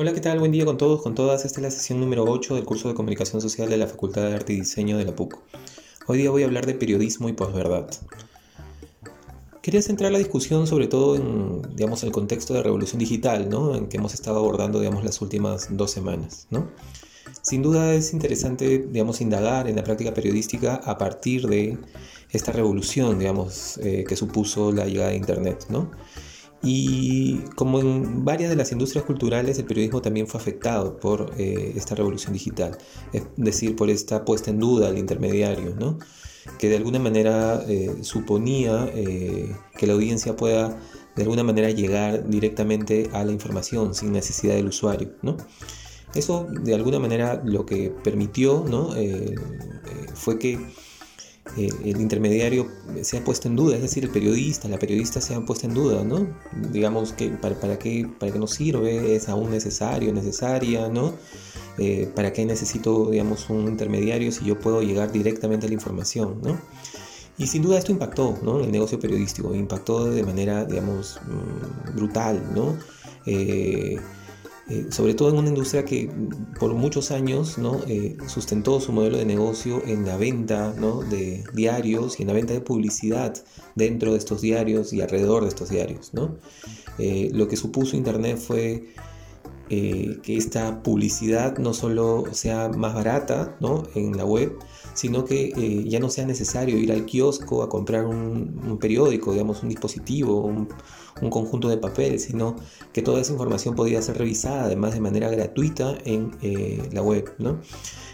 Hola, ¿qué tal? Buen día con todos, con todas. Esta es la sesión número 8 del curso de Comunicación Social de la Facultad de Arte y Diseño de la PUC. Hoy día voy a hablar de periodismo y posverdad. Quería centrar la discusión sobre todo en, digamos, el contexto de revolución digital, ¿no? En que hemos estado abordando, digamos, las últimas dos semanas, ¿no? Sin duda es interesante, digamos, indagar en la práctica periodística a partir de esta revolución, digamos, eh, que supuso la llegada de Internet, ¿no? Y como en varias de las industrias culturales, el periodismo también fue afectado por eh, esta revolución digital, es decir, por esta puesta en duda del intermediario, ¿no? que de alguna manera eh, suponía eh, que la audiencia pueda de alguna manera llegar directamente a la información sin necesidad del usuario. ¿no? Eso de alguna manera lo que permitió ¿no? fue que eh, el intermediario se ha puesto en duda, es decir, el periodista, la periodista se ha puesto en duda, ¿no? Digamos, que para, para, qué, para qué nos sirve, es aún necesario, necesaria, ¿no? Eh, ¿Para qué necesito, digamos, un intermediario si yo puedo llegar directamente a la información, ¿no? Y sin duda esto impactó, ¿no? El negocio periodístico, impactó de manera, digamos, mm, brutal, ¿no? Eh, eh, sobre todo en una industria que por muchos años ¿no? Eh, sustentó su modelo de negocio en la venta ¿no? de diarios y en la venta de publicidad dentro de estos diarios y alrededor de estos diarios. ¿no? Eh, lo que supuso Internet fue que esta publicidad no solo sea más barata ¿no? en la web, sino que ya no sea necesario ir al kiosco a comprar un, un periódico, digamos, un dispositivo, un, un conjunto de papel, sino que toda esa información podía ser revisada además de manera gratuita en eh, la web. ¿no?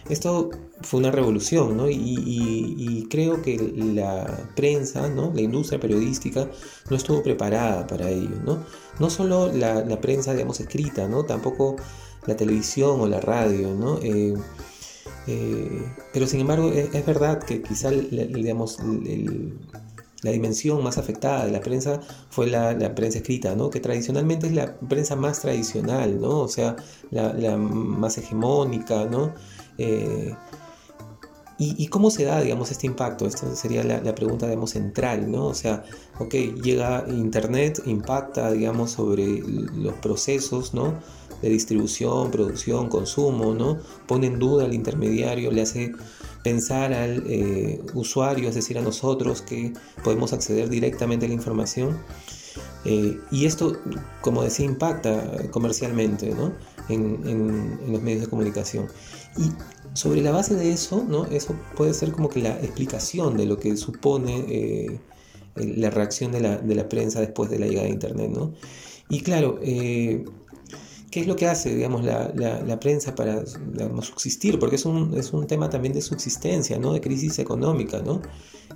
Esto fue una revolución ¿no? y, creo que la prensa, ¿no? la industria periodística no estuvo preparada para ello. No, no solo la, prensa digamos, escrita, ¿no? Tampoco la televisión o la radio. ¿no? Eh, eh, pero sin embargo es, verdad que quizá digamos, la dimensión más afectada de la prensa fue la, prensa escrita, ¿no? que tradicionalmente es la prensa más tradicional, ¿no? o sea, la, más hegemónica, ¿no? Eh, y, cómo se da, digamos, este impacto? Esta sería la, pregunta, digamos, central, ¿no? O sea, ok, llega Internet, impacta, digamos, sobre los procesos, ¿no? De distribución, producción, consumo, ¿no? Pone en duda al intermediario, le hace pensar al eh, usuario, es decir, a nosotros que podemos acceder directamente a la información. Eh, y esto, como decía, impacta comercialmente ¿no? en, los medios de comunicación. Y sobre la base de eso, ¿no? eso puede ser como que la explicación de lo que supone eh, la reacción de la, de la, prensa después de la llegada de Internet. ¿no? Y claro, ¿Qué es lo que hace, digamos, la, la, prensa para, subsistir? Porque es un, es un, tema también de subsistencia, ¿no? De crisis económica, ¿no?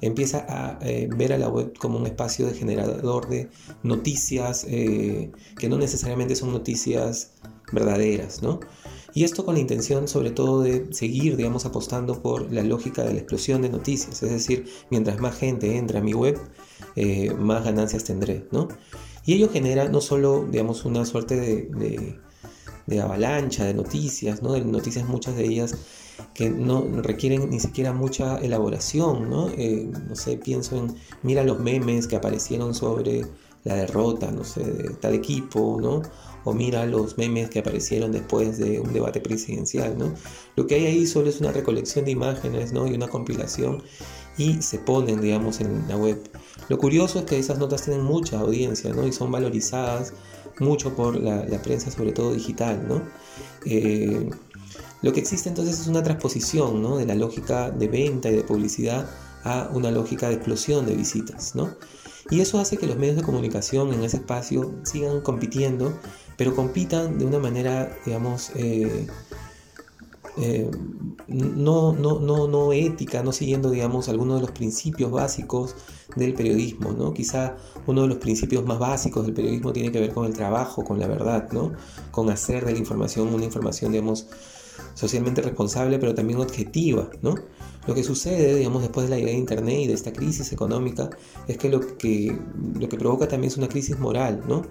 Empieza a eh, ver a la web como un espacio de generador de noticias eh, que no necesariamente son noticias verdaderas, ¿no? Y esto con la intención sobre todo de seguir, digamos, apostando por la lógica de la explosión de noticias. Es decir, mientras más gente entra a mi web, eh, más ganancias tendré, ¿no? Y ello genera no solo, digamos, una suerte de avalancha de noticias, ¿no? de noticias muchas de ellas que no requieren ni siquiera mucha elaboración, ¿no? Eh, no sé, pienso en, mira los memes que aparecieron sobre la derrota, no sé, de tal equipo, ¿no? O mira los memes que aparecieron después de un debate presidencial, ¿no? Lo que hay ahí solo es una recolección de imágenes, ¿no? Y una compilación y se ponen, digamos, en la web. Lo curioso es que esas notas tienen mucha audiencia, ¿no? Y son valorizadas mucho por la, prensa, sobre todo digital, ¿no? Eh, lo que existe entonces es una transposición ¿no? de la lógica de venta y de publicidad a una lógica de explosión de visitas, ¿no? Y eso hace que los medios de comunicación en ese espacio sigan compitiendo, pero compitan de una manera, digamos, eh, eh, no, no, no, no ética, no siguiendo, digamos, algunos de los principios básicos del periodismo, ¿no? Quizá uno de los principios más básicos del periodismo tiene que ver con el trabajo, con la verdad, ¿no? Con hacer de la información una información, digamos, socialmente responsable, pero también objetiva, ¿no? Lo que sucede, digamos, después de la llegada de Internet y de esta crisis económica es que lo que, lo que provoca también es una crisis moral, ¿no?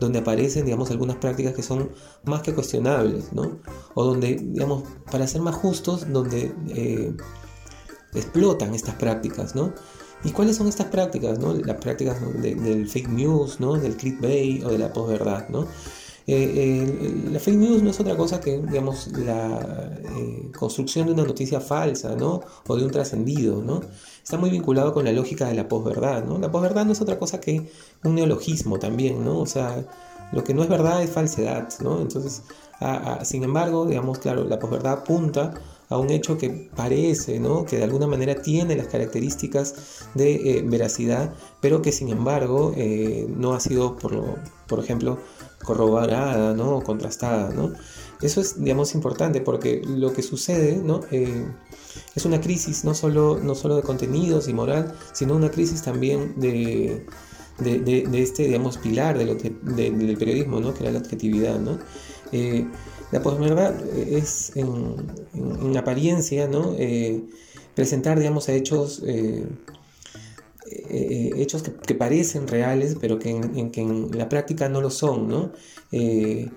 donde aparecen, digamos, algunas prácticas que son más que cuestionables, ¿no? O donde, digamos, para ser más justos, donde eh, explotan estas prácticas, ¿no? ¿Y cuáles son estas prácticas, no? Las prácticas del fake news, ¿no? Del clickbait o de la posverdad, ¿no? Eh, la fake news no es otra cosa que, digamos, la eh, construcción de una noticia falsa, ¿no? O de un trascendido, ¿no? Está muy vinculado con la lógica de la posverdad, ¿no? La posverdad no es otra cosa que un neologismo también, ¿no? O sea, lo que no es verdad es falsedad, ¿no? Entonces, sin embargo, digamos, claro, la posverdad apunta a un hecho que parece, ¿no? que de alguna manera tiene las características de eh, veracidad, pero que sin embargo eh, no ha sido, por, por ejemplo, corroborada ¿no? o contrastada. ¿no? Eso es, digamos, importante porque lo que sucede ¿no? Eh, es una crisis no solo, no solo de contenidos y moral, sino una crisis también de, de, este, digamos, pilar del, del periodismo, ¿no? que era la objetividad. ¿no? La posverdad eh, es en, apariencia, ¿no? Eh, presentar, digamos, hechos, eh, hechos que, parecen reales, pero que en, la práctica no lo son, ¿no? Y,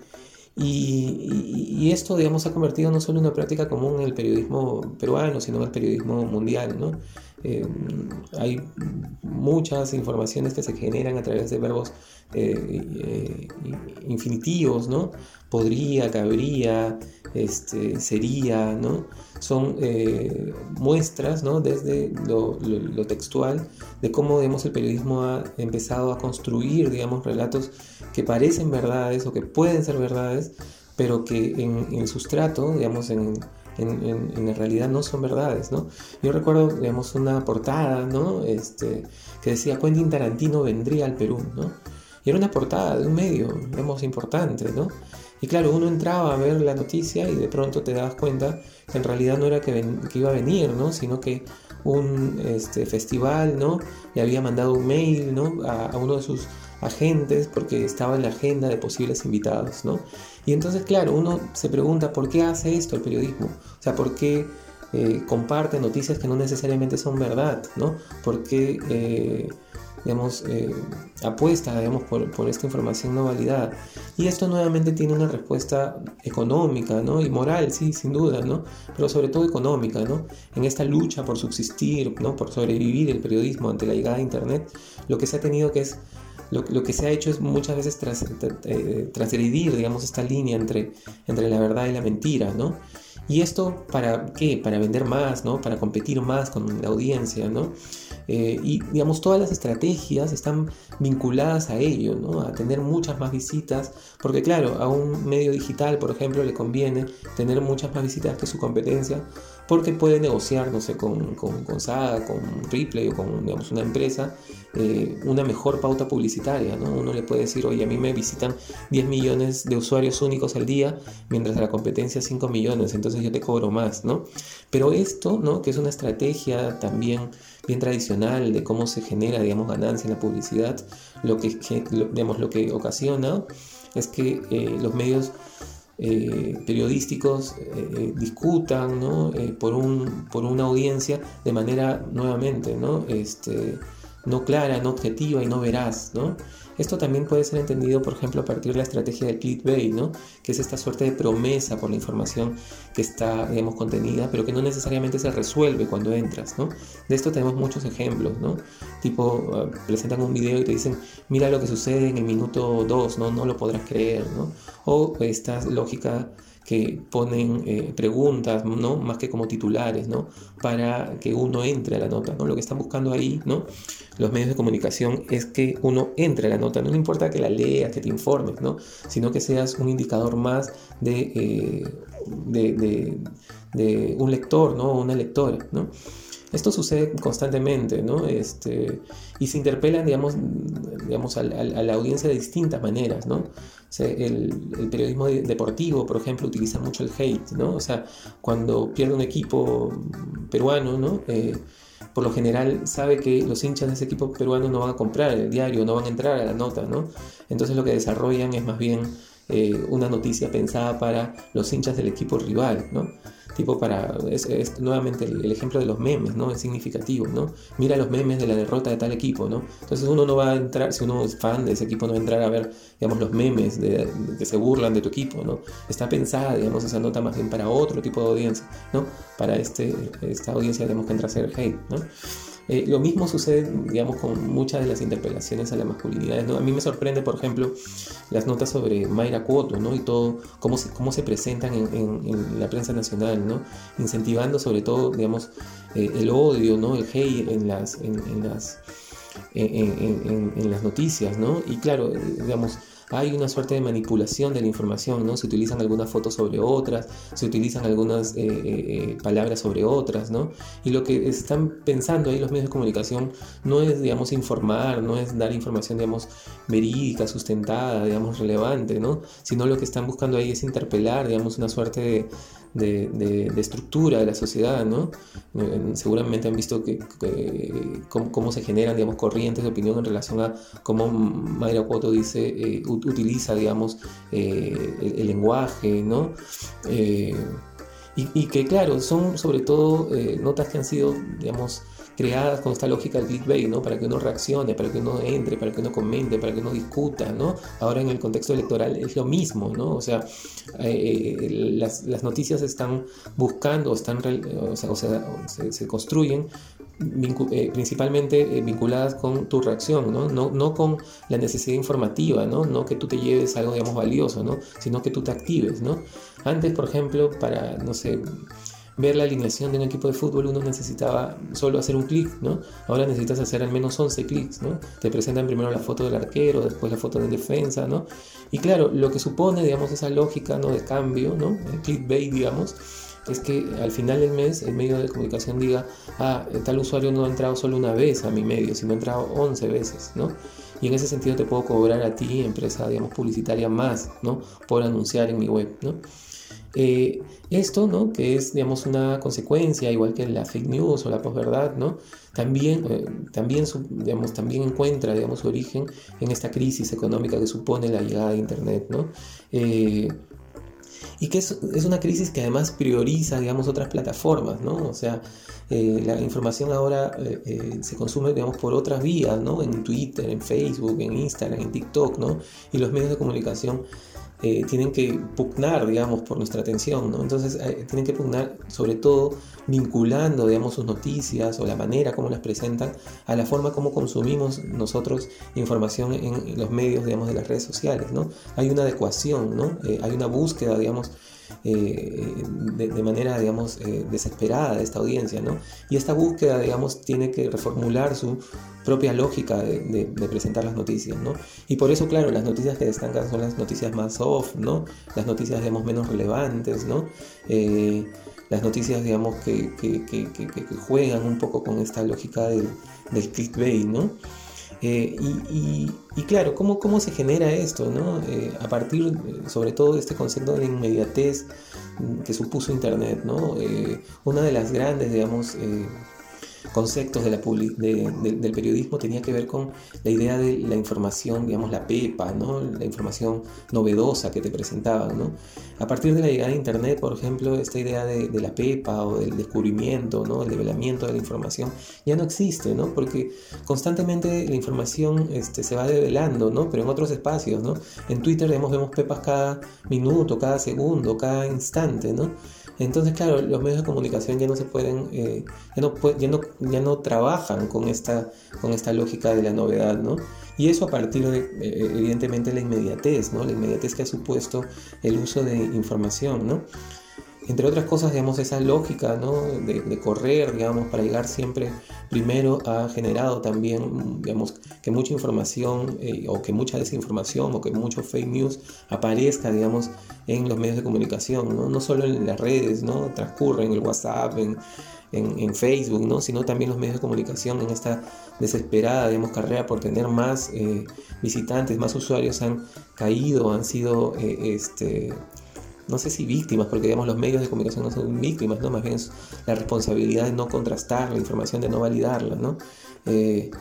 y, esto, digamos, ha convertido no solo en una práctica común en el periodismo peruano, sino en el periodismo mundial, ¿no? Eh, hay muchas informaciones que se generan a través de verbos eh, eh, infinitivos, ¿no? Podría, cabría, este, sería, ¿no? Son muestras, ¿no? Desde lo, textual de cómo, digamos, el periodismo ha empezado a construir, digamos, relatos que parecen verdades o que pueden ser verdades, pero que en, sustrato, digamos, en en, realidad no son verdades, ¿no? Yo recuerdo, digamos, una portada, ¿no? Este, que decía Quentin Tarantino vendría al Perú, ¿no? Y era una portada de un medio, digamos, importante, ¿no? Y claro, uno entraba a ver la noticia y de pronto te das cuenta que en realidad no era que, que iba a venir, ¿no? Sino que un este, festival, ¿no? Le había mandado un mail, ¿no? A uno de sus agentes porque estaba en la agenda de posibles invitados, ¿no? Y entonces, claro, uno se pregunta por qué hace esto el periodismo, o sea, por qué eh, comparte noticias que no necesariamente son verdad, ¿no? ¿Por qué, eh, digamos, eh, apuesta, digamos, por, por, esta información no validada? Y esto nuevamente tiene una respuesta económica, ¿no? Y moral, sí, sin duda, ¿no? Pero sobre todo económica, ¿no? En esta lucha por subsistir, ¿no? Por sobrevivir el periodismo ante la llegada de Internet, lo que se ha tenido que es lo, que se ha hecho es muchas veces tras, eh, transgredir, digamos, esta línea entre, entre la verdad y la mentira, ¿no? ¿Y esto para qué? Para vender más, ¿no? Para competir más con la audiencia, ¿no? Eh, y digamos, todas las estrategias están vinculadas a ello, ¿no? A tener muchas más visitas, porque claro, a un medio digital, por ejemplo, le conviene tener muchas más visitas que su competencia, porque puede negociar, no sé, con, con, con con Ripley o con, digamos, una empresa, eh, una mejor pauta publicitaria, ¿no? Uno le puede decir, oye, a mí me visitan 10 millones de usuarios únicos al día, mientras a la competencia 5 millones, entonces yo te cobro más, ¿no? Pero esto, ¿no? Que es una estrategia también bien tradicional de cómo se genera, digamos, ganancia en la publicidad, lo que, digamos, lo que ocasiona es que eh, los medios eh, periodísticos eh, discutan ¿no? por, un, por una audiencia de manera nuevamente ¿no? este, no clara, no objetiva y no veraz. ¿no? Esto también puede ser entendido, por ejemplo, a partir de la estrategia del clickbait, ¿no? que es esta suerte de promesa por la información que está, digamos, contenida, pero que no necesariamente se resuelve cuando entras. ¿no? De esto tenemos muchos ejemplos, ¿no? tipo, ah, presentan un video y te dicen, mira lo que sucede en el minuto 2, ¿no? no lo podrás creer, ¿no? o esta lógica que ponen eh, preguntas, ¿no? Más que como titulares, ¿no? Para que uno entre a la nota, ¿no? Lo que están buscando ahí, ¿no? Los medios de comunicación es que uno entre a la nota, no le importa que la leas, que te informes, ¿no? Sino que seas un indicador más de, eh, de, de, un lector, ¿no? Una lectora, ¿no? Esto sucede constantemente, ¿no? Este, y se interpelan, digamos, digamos a, la audiencia de distintas maneras, ¿no? El, periodismo deportivo, por ejemplo, utiliza mucho el hate, ¿no? O sea, cuando pierde un equipo peruano, ¿no? Eh, por lo general sabe que los hinchas de ese equipo peruano no van a comprar el diario, no van a entrar a la nota, ¿no? Entonces lo que desarrollan es más bien eh, una noticia pensada para los hinchas del equipo rival, ¿no? Tipo para, es, nuevamente el, ejemplo de los memes, ¿no? Es significativo, ¿no? Mira los memes de la derrota de tal equipo, ¿no? Entonces uno no va a entrar, si uno es fan de ese equipo, no va a entrar a ver, digamos, los memes de, que se burlan de tu equipo, ¿no? Está pensada, digamos, esa nota más bien para otro tipo de audiencia, ¿no? Para este, esta audiencia, tenemos que entrar a hacer hate, ¿no? Eh, lo mismo sucede, digamos, con muchas de las interpelaciones a la masculinidad. ¿no? A mí me sorprende, por ejemplo, las notas sobre Mayra Cuoto, ¿no? Y todo, cómo se, cómo se presentan en, la prensa nacional, ¿no? Incentivando sobre todo, digamos, eh, el odio, ¿no? El hate en las, en, las, en, las noticias, ¿no? Y claro, digamos, hay una suerte de manipulación de la información, ¿no? Se utilizan algunas fotos sobre otras, se utilizan algunas eh, eh, eh, palabras sobre otras, ¿no? Y lo que están pensando ahí los medios de comunicación no es, digamos, informar, no es dar información, digamos, verídica, sustentada, digamos, relevante, ¿no? Sino lo que están buscando ahí es interpelar, digamos, una suerte de de, estructura de la sociedad, ¿no? Eh, seguramente han visto que, cómo, se generan, digamos, corrientes de opinión en relación a cómo Mayra Cuoto dice, eh, utiliza, digamos, eh, el, lenguaje, ¿no? y, y, que, claro, son sobre todo notas que han sido, digamos, creadas con esta lógica del clickbait, ¿no? Para que uno reaccione, para que uno entre, para que uno comente, para que uno discuta, ¿no? Ahora en el contexto electoral es lo mismo, ¿no? O sea, eh, las, las, noticias están buscando, están, o sea, o sea se, construyen eh, principalmente eh, vinculadas con tu reacción, ¿no? ¿no? No con la necesidad informativa, ¿no? No que tú te lleves algo, digamos, valioso, ¿no? Sino que tú te actives, ¿no? Antes, por ejemplo, para, no sé, ver la alineación de un equipo de fútbol uno necesitaba solo hacer un clic, ¿no? Ahora necesitas hacer al menos 11 clics, ¿no? Te presentan primero la foto del arquero, después la foto de defensa, ¿no? Y claro, lo que supone, digamos, esa lógica, ¿no? De cambio, ¿no? El clickbait, digamos, es que al final del mes el medio de comunicación diga, ah, tal usuario no ha entrado solo una vez a mi medio, sino ha entrado 11 veces, ¿no? Y en ese sentido te puedo cobrar a ti, empresa, digamos, publicitaria más, ¿no? Por anunciar en mi web, ¿no? Eh, esto, ¿no? que es digamos, una consecuencia, igual que la fake news o la posverdad, ¿no? también, eh, también, digamos, también encuentra digamos, su origen en esta crisis económica que supone la llegada de Internet. ¿no? Eh, y que es, es, una crisis que además prioriza, digamos, otras plataformas, ¿no? O sea, la información ahora se consume, digamos, por otras vías, ¿no? En Twitter, en Facebook, en Instagram, en TikTok, ¿no? Y los medios de comunicación eh, tienen que pugnar, digamos, por nuestra atención, ¿no? Entonces eh, tienen que pugnar sobre todo vinculando, digamos, sus noticias o la manera como las presentan a la forma como consumimos nosotros información en los medios, digamos, de las redes sociales, ¿no? Hay una adecuación, ¿no? Eh, hay una búsqueda, digamos, de, manera, digamos, desesperada de esta audiencia, ¿no? Y esta búsqueda, digamos, tiene que reformular su propia lógica de, presentar las noticias, ¿no? Y por eso, claro, las noticias que destacan son las noticias más soft, ¿no? Las noticias, digamos, menos relevantes, ¿no? Eh, las noticias, digamos, que, juegan un poco con esta lógica del, del clickbait, ¿no? Eh, y, claro, ¿cómo, ¿cómo se genera esto? ¿no? Eh, a partir, sobre todo, de este concepto de inmediatez que supuso Internet. ¿no? una de las grandes, digamos, conceptos del periodismo tenía que ver con la idea de la información, digamos, la pepa, ¿no? la información novedosa que te presentaban. ¿no? A partir de la llegada de Internet, por ejemplo, esta idea de, la pepa o del descubrimiento, ¿no? el develamiento de la información, ya no existe, ¿no? porque constantemente la información este, se va develando, ¿no? pero en otros espacios. ¿no? En Twitter digamos, vemos pepas cada minuto, cada segundo, cada instante. ¿no? Entonces, claro, los medios de comunicación ya no se pueden, eh, ya, no, ya, no, ya no trabajan con esta, con esta lógica de la novedad, ¿no? Y eso a partir de, eh, evidentemente, la inmediatez, ¿no? La inmediatez que ha supuesto el uso de información, ¿no? Entre otras cosas, digamos, esa lógica de, correr, digamos, para llegar siempre primero ha generado también, digamos, que mucha información eh, o que mucha desinformación o que mucho fake news aparezca, digamos, en los medios de comunicación, no, solo en las redes, ¿no? Transcurre en el WhatsApp, en, en, Facebook, ¿no? sino también los medios de comunicación en esta desesperada digamos, carrera por tener más eh, visitantes, más usuarios han caído, han sido eh, este, no sé si víctimas, porque digamos los medios de comunicación no son víctimas, ¿no? Más bien es la responsabilidad de no contrastar la información, de no validarla, ¿no? Eh,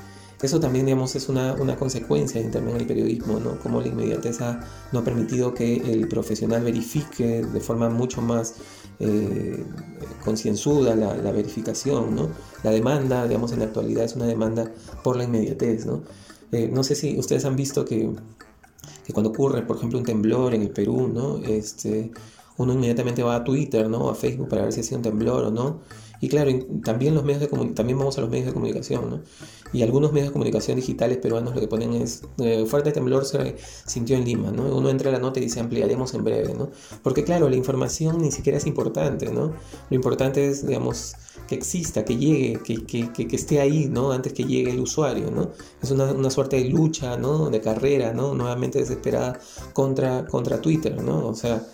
eso también, digamos, es una, consecuencia de Internet en el periodismo, ¿no? Como la inmediatez no ha permitido que el profesional verifique de forma mucho más eh, concienzuda la, verificación, ¿no? La demanda, digamos, en la actualidad es una demanda por la inmediatez, ¿no? Eh, no sé si ustedes han visto que que cuando ocurre, por ejemplo, un temblor en el Perú, ¿no? Este, uno inmediatamente va a Twitter, ¿no? A Facebook para ver si ha sido un temblor o no. Y claro, también, los medios de también vamos a los medios de comunicación, ¿no? Y algunos medios de comunicación digitales peruanos lo que ponen es, eh, fuerte temblor se sintió en Lima, ¿no? Uno entra a la nota y dice ampliaremos en breve, ¿no? Porque claro, la información ni siquiera es importante, ¿no? Lo importante es, digamos, que exista, que llegue, que, que, que, esté ahí, ¿no? Antes que llegue el usuario, ¿no? Es una, una, suerte de lucha, ¿no? De carrera, ¿no? Nuevamente desesperada contra, contra Twitter, ¿no? O sea,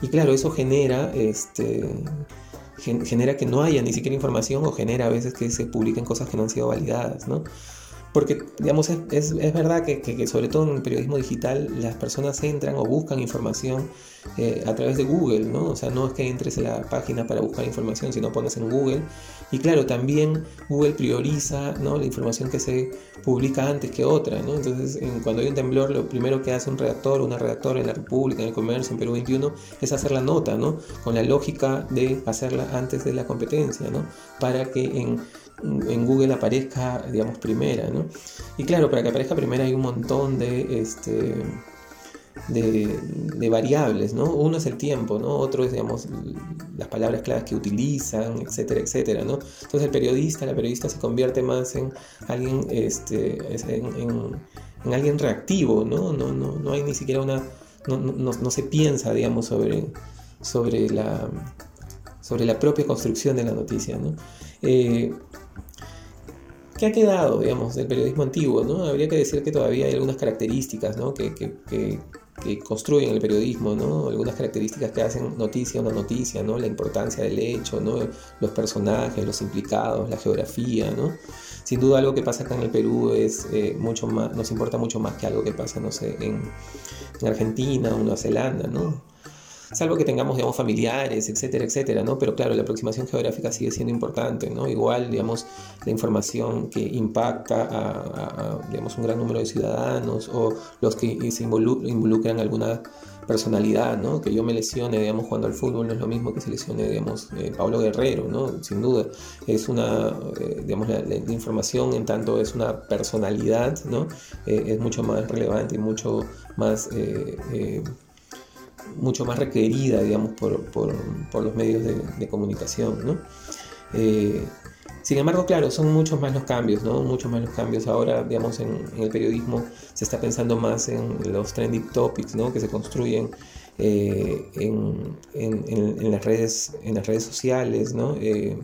y claro, eso genera, este, genera que no haya ni siquiera información o genera a veces que se publiquen cosas que no han sido validadas, ¿no? Porque, digamos, es, es, verdad que, que, sobre todo en el periodismo digital las personas entran o buscan información eh, a través de Google, ¿no? O sea, no es que entres en la página para buscar información, sino pones en Google. Y claro, también Google prioriza, ¿no? La información que se publica antes que otra, ¿no? Entonces, cuando hay un temblor, lo primero que hace un redactor, una redactora en la República, en el Comercio, en Perú 21, es hacer la nota, ¿no? Con la lógica de hacerla antes de la competencia, ¿no? Para que en en Google aparezca, digamos, primera, ¿no? Y claro, para que aparezca primera hay un montón de, este, de, variables, ¿no? Uno es el tiempo, ¿no? Otro es, digamos, las palabras claves que utilizan, etcétera, etcétera, ¿no? Entonces el periodista, la periodista se convierte más en alguien, este, en, alguien reactivo, ¿no? No, no, no hay ni siquiera una, no, no, no se piensa, digamos, sobre, sobre la sobre la propia construcción de la noticia. ¿no? Eh, ¿Qué ha quedado, digamos, del periodismo antiguo? ¿no? Habría que decir que todavía hay algunas características ¿no? que, que, que, construyen el periodismo, ¿no? algunas características que hacen noticia una noticia, ¿no? la importancia del hecho, ¿no? los personajes, los implicados, la geografía. ¿no? Sin duda algo que pasa acá en el Perú es eh, mucho más, nos importa mucho más que algo que pasa, no sé, en, en Argentina o Nueva Zelanda. ¿no? Salvo que tengamos, digamos, familiares, etcétera, etcétera, ¿no? Pero claro, la aproximación geográfica sigue siendo importante, ¿no? Igual, digamos, la información que impacta a, digamos, un gran número de ciudadanos o los que se involucran alguna personalidad, ¿no? Que yo me lesione, digamos, jugando al fútbol no es lo mismo que se lesione, digamos, eh, Pablo Guerrero, ¿no? Sin duda. Es una, eh, digamos, la, información en tanto es una personalidad, ¿no? Eh, es mucho más relevante y mucho más mucho más requerida, digamos, por, por, los medios de, comunicación, ¿no? Eh, sin embargo, claro, son muchos más los cambios, ¿no? Muchos más los cambios. Ahora, digamos, en, el periodismo se está pensando más en los trending topics, ¿no? Que se construyen eh, en, en, las redes, en las redes sociales, ¿no? Eh,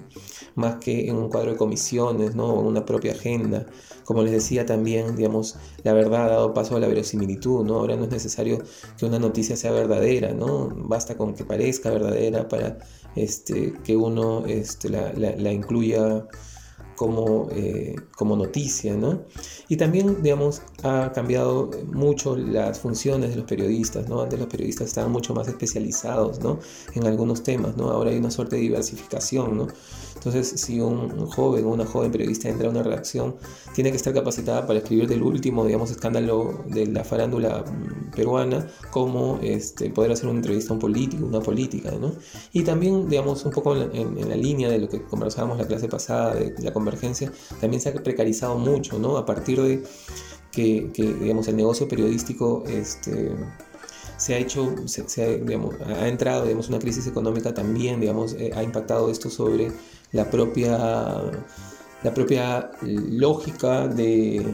más que en un cuadro de comisiones, ¿no? o una propia agenda. Como les decía también, digamos, la verdad ha dado paso a la verosimilitud, ¿no? Ahora no es necesario que una noticia sea verdadera, ¿no? Basta con que parezca verdadera para este, que uno este, la, la, la incluya como, eh, como noticia, ¿no? Y también, digamos, ha cambiado mucho las funciones de los periodistas, ¿no? Antes los periodistas estaban mucho más especializados, ¿no? En algunos temas, ¿no? Ahora hay una suerte de diversificación, ¿no? Entonces, si un, joven o una joven periodista entra a una redacción, tiene que estar capacitada para escribir del último, digamos, escándalo de la farándula mm, peruana, como este, poder hacer una entrevista a un político, una política, ¿no? Y también, digamos, un poco en la, línea de lo que conversábamos la clase pasada, de la convergencia, también se ha precarizado mucho, ¿no? A partir de que, digamos, el negocio periodístico, este se ha hecho, se, ha, digamos, ha entrado, digamos, una crisis económica también, digamos, eh, ha impactado esto sobre la propia, la propia lógica de,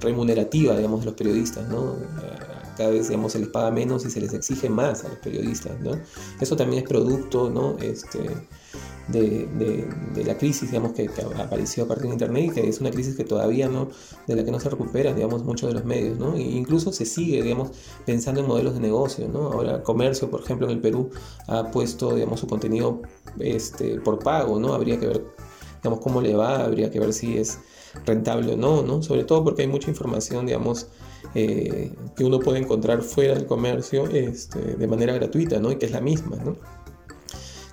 remunerativa digamos, de los periodistas. ¿no? Cada vez digamos, se les paga menos y se les exige más a los periodistas. ¿no? Eso también es producto ¿no? este, de, la crisis digamos, que, apareció a partir de Internet y que es una crisis que todavía no, de la que no se recuperan digamos, muchos de los medios. ¿no? E incluso se sigue digamos, pensando en modelos de negocio. ¿no? Ahora Comercio, por ejemplo, en el Perú ha puesto digamos, su contenido este, por pago. ¿no? Habría que ver digamos, cómo le va, habría que ver si es rentable o no, ¿no? Sobre todo porque hay mucha información, digamos, eh, que uno puede encontrar fuera del comercio este, de manera gratuita, ¿no? Y que es la misma, ¿no?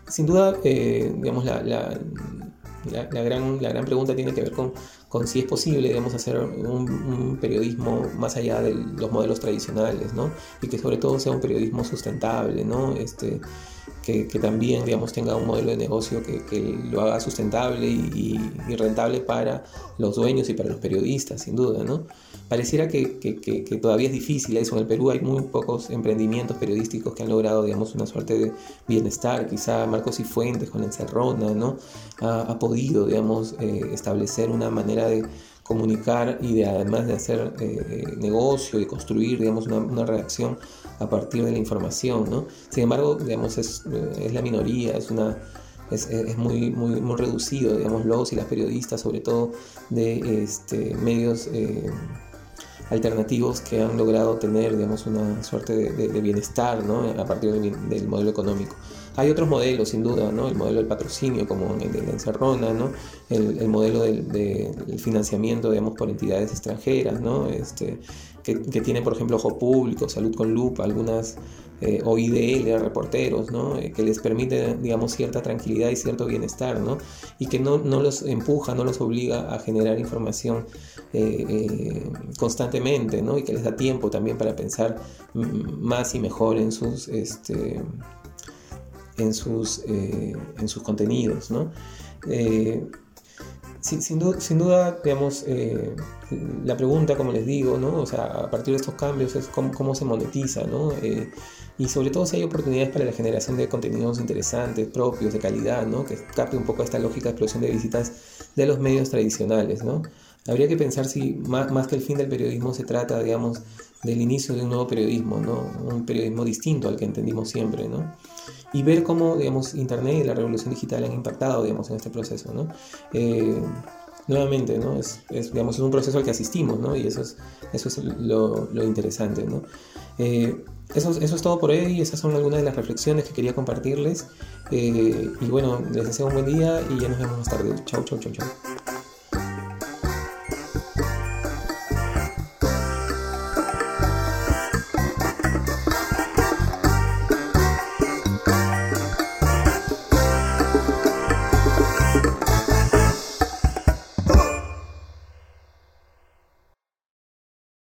Sin duda, eh, digamos, la, la, gran, la gran pregunta tiene que ver con, con si es posible, digamos, hacer un, periodismo más allá de los modelos tradicionales, ¿no? Y que sobre todo sea un periodismo sustentable, ¿no? Este, que, también, digamos, tenga un modelo de negocio que, lo haga sustentable y, rentable para los dueños y para los periodistas, sin duda, ¿no? Pareciera que, todavía es difícil eso. En el Perú hay muy pocos emprendimientos periodísticos que han logrado, digamos, una suerte de bienestar. Quizá Marcos y Fuentes con Encerrona, ¿no? Ha, podido, digamos, eh, establecer una manera de comunicar y de además de hacer eh, negocio, de construir, digamos, una, una redacción a partir de la información, ¿no? Sin embargo, digamos, es, es la minoría, es una... Es, es, muy, muy, muy reducido, digamos, los y las periodistas, sobre todo de este, medios eh, alternativos que han logrado tener, digamos, una suerte de, bienestar, ¿no? A partir del, modelo económico. Hay otros modelos, sin duda, ¿no? El modelo del patrocinio, como el de la encerrona, ¿no? El, el modelo del, del, financiamiento, digamos, por entidades extranjeras, ¿no? Este, que, tiene, por ejemplo, Ojo Público, Salud con Lupa, algunas eh, reporteros, ¿no? Eh, que les permite, digamos, cierta tranquilidad y cierto bienestar, ¿no? y que no, no los empuja, no los obliga a generar información eh, eh, constantemente, ¿no? y que les da tiempo también para pensar más y mejor en sus, este, en sus, en sus contenidos. ¿no? Sin, sin, duda, sin, duda, digamos, eh, la pregunta, como les digo, ¿no? O sea, a partir de estos cambios es cómo, cómo se monetiza, ¿no? Eh, y sobre todo si hay oportunidades para la generación de contenidos interesantes, propios, de calidad, ¿no? Que escape un poco esta lógica de explosión de visitas de los medios tradicionales, ¿no? Habría que pensar si más, más que el fin del periodismo se trata, digamos, del inicio de un nuevo periodismo, ¿no? Un periodismo distinto al que entendimos siempre, ¿no? Y ver cómo, digamos, Internet y la revolución digital han impactado, digamos, en este proceso, ¿no? Eh, nuevamente, ¿no? Es, digamos, es un proceso al que asistimos, ¿no? Y eso es, eso es lo, interesante, ¿no? Eh, eso, es todo por hoy, esas son algunas de las reflexiones que quería compartirles. Eh, y bueno, les deseo un buen día y ya nos vemos más tarde. Chau, chau, chau, chau.